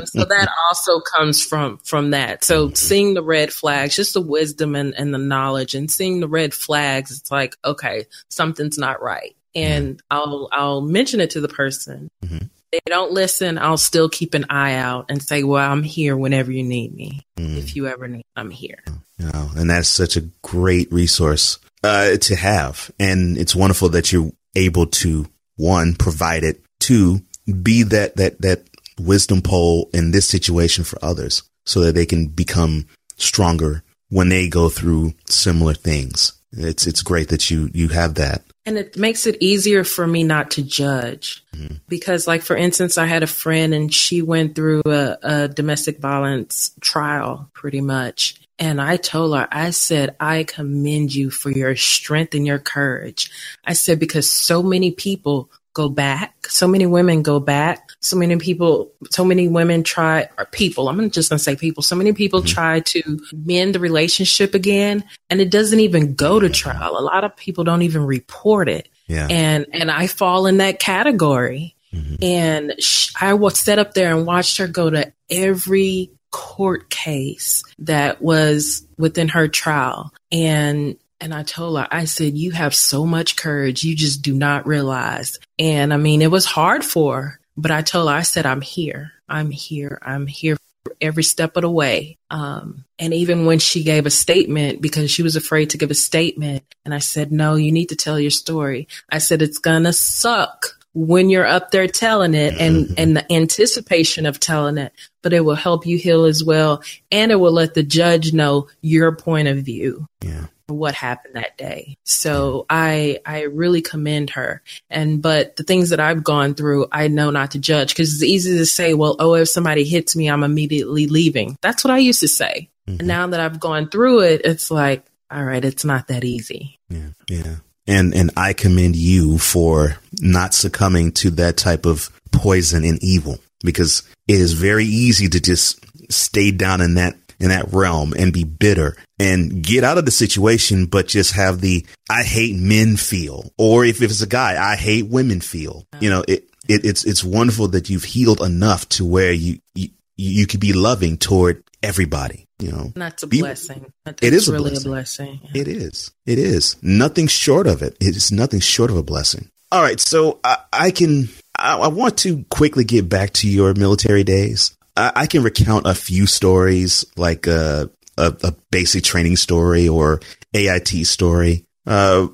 so that also comes from from that. So mm-hmm. seeing the red flags, just the wisdom and, and the knowledge, and seeing the red flags, it's like okay, something's not right, and I'll I'll mention it to the person. Mm-hmm they don't listen, I'll still keep an eye out and say, "Well, I'm here whenever you need me. Mm. If you ever need, I'm here." You know, and that's such a great resource uh, to have, and it's wonderful that you're able to one provide it, two be that that that wisdom pole in this situation for others, so that they can become stronger when they go through similar things. It's it's great that you you have that. And it makes it easier for me not to judge. Mm-hmm. Because, like, for instance, I had a friend and she went through a, a domestic violence trial pretty much. And I told her, I said, I commend you for your strength and your courage. I said, because so many people go back. So many women go back. So many people, so many women try, or people, I'm just going to say people, so many people mm-hmm. try to mend the relationship again and it doesn't even go to trial. A lot of people don't even report it. Yeah. And, and I fall in that category. Mm-hmm. And sh- I was set up there and watched her go to every court case that was within her trial. And and I told her, I said, you have so much courage. You just do not realize. And I mean, it was hard for her, but I told her, I said, I'm here. I'm here. I'm here every step of the way. Um, and even when she gave a statement, because she was afraid to give a statement, and I said, no, you need to tell your story. I said, it's gonna suck when you're up there telling it and, and the anticipation of telling it, but it will help you heal as well. And it will let the judge know your point of view. Yeah what happened that day. So I I really commend her. And but the things that I've gone through, I know not to judge because it's easy to say, well, oh, if somebody hits me, I'm immediately leaving. That's what I used to say. Mm-hmm. And now that I've gone through it, it's like, all right, it's not that easy. Yeah. Yeah. And and I commend you for not succumbing to that type of poison and evil because it is very easy to just stay down in that in that realm and be bitter and get out of the situation, but just have the I hate men feel. Or if, it's a guy, I hate women feel. You know, it, it it's it's wonderful that you've healed enough to where you you, you could be loving toward everybody. You know, that's a blessing. That's it is really a blessing. A blessing. Yeah. It is. It is nothing short of it. It is nothing short of a blessing. All right, so I, I can. I, I want to quickly get back to your military days. I, I can recount a few stories, like a, a, a basic training story or AIT story. Uh,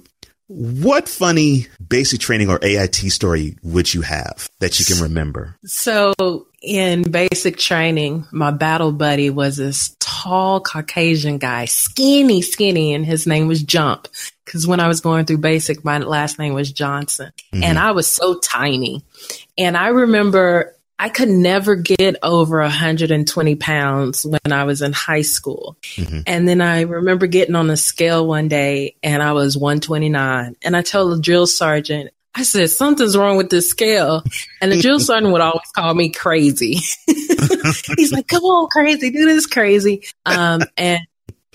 what funny basic training or AIT story would you have that you can remember? So, in basic training, my battle buddy was this tall Caucasian guy, skinny, skinny, and his name was Jump. Because when I was going through basic, my last name was Johnson, mm-hmm. and I was so tiny. And I remember I could never get over 120 pounds when I was in high school. Mm-hmm. And then I remember getting on a scale one day and I was 129. And I told the drill sergeant, I said, something's wrong with this scale. And the drill [laughs] sergeant would always call me crazy. [laughs] He's like, come on, crazy, do this crazy. Um, and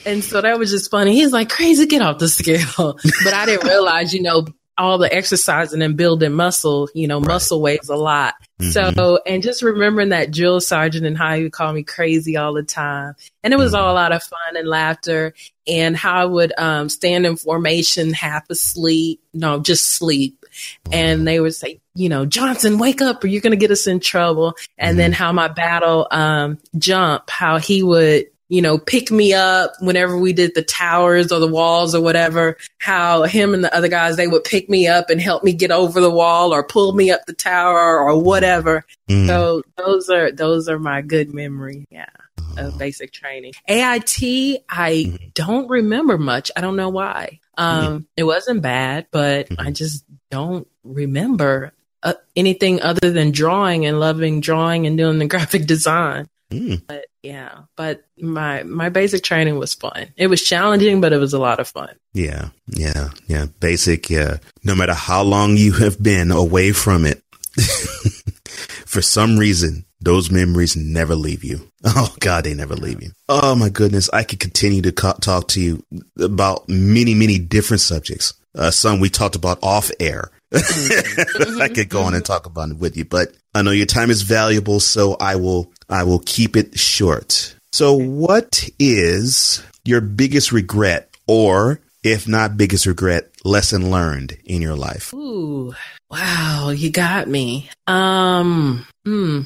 and so that was just funny. He's like, crazy, get off the scale. [laughs] But I didn't realize, you know, all the exercising and building muscle, you know, right. muscle weighs a lot. Mm-hmm. So, and just remembering that drill sergeant and how he would call me crazy all the time. And it was mm-hmm. all a lot of fun and laughter and how I would um, stand in formation, half asleep, no, just sleep. and they would say, you know, Johnson, wake up or you're going to get us in trouble. And mm-hmm. then how my battle, um, jump, how he would, you know, pick me up whenever we did the towers or the walls or whatever, how him and the other guys, they would pick me up and help me get over the wall or pull me up the tower or whatever. Mm. So those are, those are my good memory. Yeah. Of basic training. AIT, I mm-hmm. don't remember much. I don't know why. Um, mm-hmm. it wasn't bad, but mm-hmm. I just don't remember uh, anything other than drawing and loving drawing and doing the [laughs] graphic design. Mm. But yeah, but my my basic training was fun. It was challenging, but it was a lot of fun. Yeah, yeah, yeah. Basic, yeah. No matter how long you have been away from it, [laughs] for some reason, those memories never leave you. [laughs] Oh God, they never leave you. Oh my goodness, I could continue to co- talk to you about many, many different subjects. Uh, some we talked about off air. [laughs] I could go on and talk about it with you, but I know your time is valuable, so I will I will keep it short. So, what is your biggest regret, or if not biggest regret, lesson learned in your life? Ooh, wow, you got me. Um, hmm.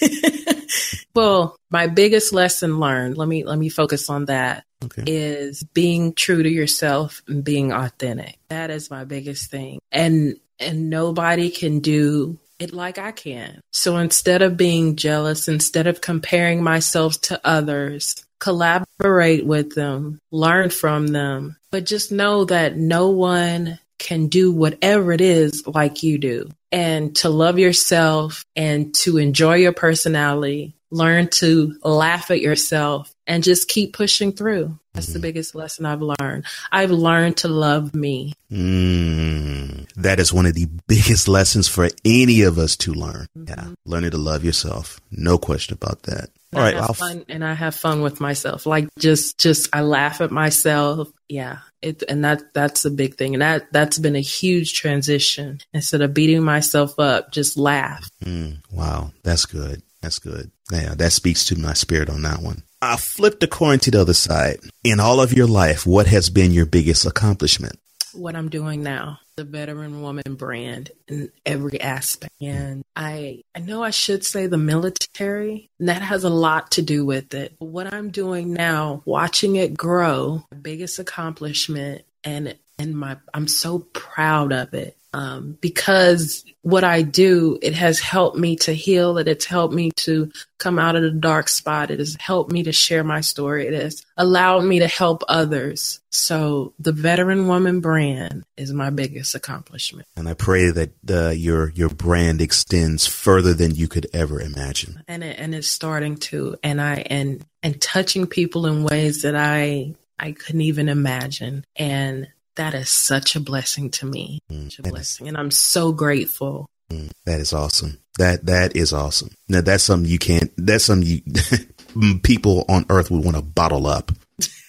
[laughs] well, my biggest lesson learned. Let me let me focus on that. Okay. Is being true to yourself and being authentic. That is my biggest thing. And and nobody can do it like I can. So instead of being jealous, instead of comparing myself to others, collaborate with them, learn from them, but just know that no one can do whatever it is like you do. And to love yourself and to enjoy your personality, learn to laugh at yourself and just keep pushing through. That's mm-hmm. the biggest lesson I've learned. I've learned to love me. Mm, that is one of the biggest lessons for any of us to learn. Mm-hmm. Yeah. Learning to love yourself. No question about that. All right, I'll fun, and I have fun with myself. Like just, just I laugh at myself. Yeah, it, and that that's a big thing, and that that's been a huge transition. Instead of beating myself up, just laugh. Mm, wow, that's good. That's good. Yeah, that speaks to my spirit on that one. I flipped the coin to the other side. In all of your life, what has been your biggest accomplishment? What I'm doing now, the veteran woman brand in every aspect. And I I know I should say the military, and that has a lot to do with it. What I'm doing now, watching it grow, biggest accomplishment and and my I'm so proud of it um, because what I do, it has helped me to heal. It has helped me to come out of the dark spot. It has helped me to share my story. It has allowed me to help others. So the veteran woman brand is my biggest accomplishment. And I pray that uh, your your brand extends further than you could ever imagine. And it, and it's starting to. And I and and touching people in ways that I I couldn't even imagine. And that is such a blessing to me. Mm, such a blessing. Is, and I'm so grateful. Mm, that is awesome. That that is awesome. Now that's something you can't that's something you [laughs] people on earth would want to bottle up.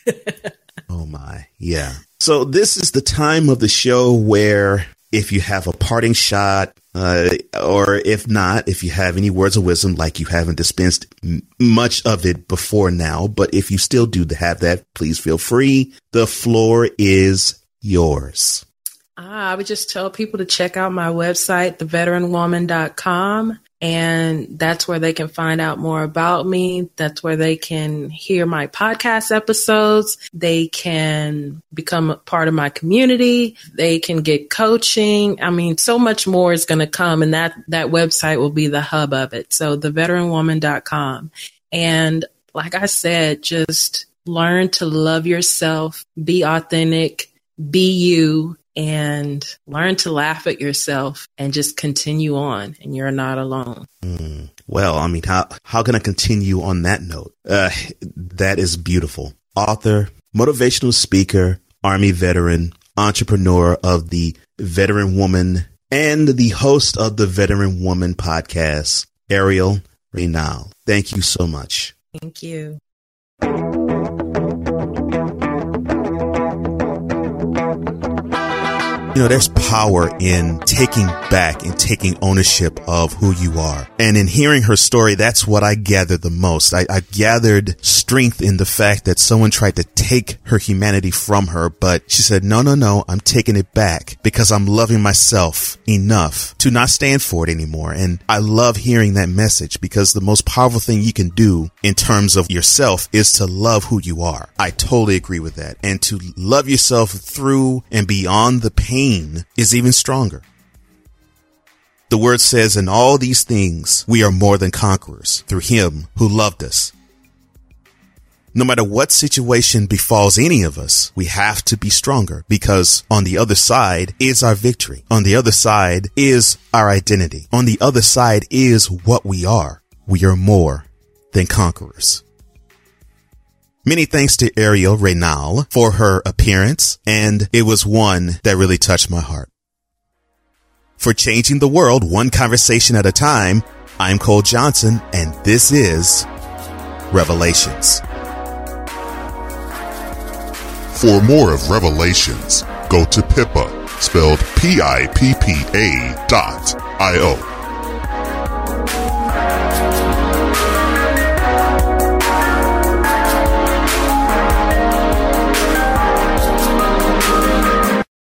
[laughs] oh my. Yeah. So this is the time of the show where if you have a parting shot, uh, or if not, if you have any words of wisdom, like you haven't dispensed m- much of it before now, but if you still do have that, please feel free. The floor is yours? Ah, I would just tell people to check out my website, theveteranwoman.com. And that's where they can find out more about me. That's where they can hear my podcast episodes. They can become a part of my community. They can get coaching. I mean, so much more is going to come and that, that website will be the hub of it. So theveteranwoman.com. And like I said, just learn to love yourself, be authentic, be you and learn to laugh at yourself and just continue on and you're not alone. Mm. Well, I mean, how, how can I continue on that note? Uh, that is beautiful. Author, motivational speaker, army veteran, entrepreneur of the veteran woman and the host of the veteran woman podcast, Ariel Reynal. Thank you so much. Thank you. You know, there's power in taking back and taking ownership of who you are. And in hearing her story, that's what I gathered the most. I, I gathered strength in the fact that someone tried to take her humanity from her, but she said, no, no, no, I'm taking it back because I'm loving myself enough to not stand for it anymore. And I love hearing that message because the most powerful thing you can do in terms of yourself is to love who you are. I totally agree with that. And to love yourself through and beyond the pain is even stronger. The word says, in all these things, we are more than conquerors through him who loved us. No matter what situation befalls any of us, we have to be stronger because on the other side is our victory. On the other side is our identity. On the other side is what we are. We are more than conquerors. Many thanks to Ariel Reynal for her appearance, and it was one that really touched my heart. For changing the world one conversation at a time, I'm Cole Johnson, and this is Revelations. For more of Revelations, go to Pippa, spelled P-I-P-P-A dot I-O.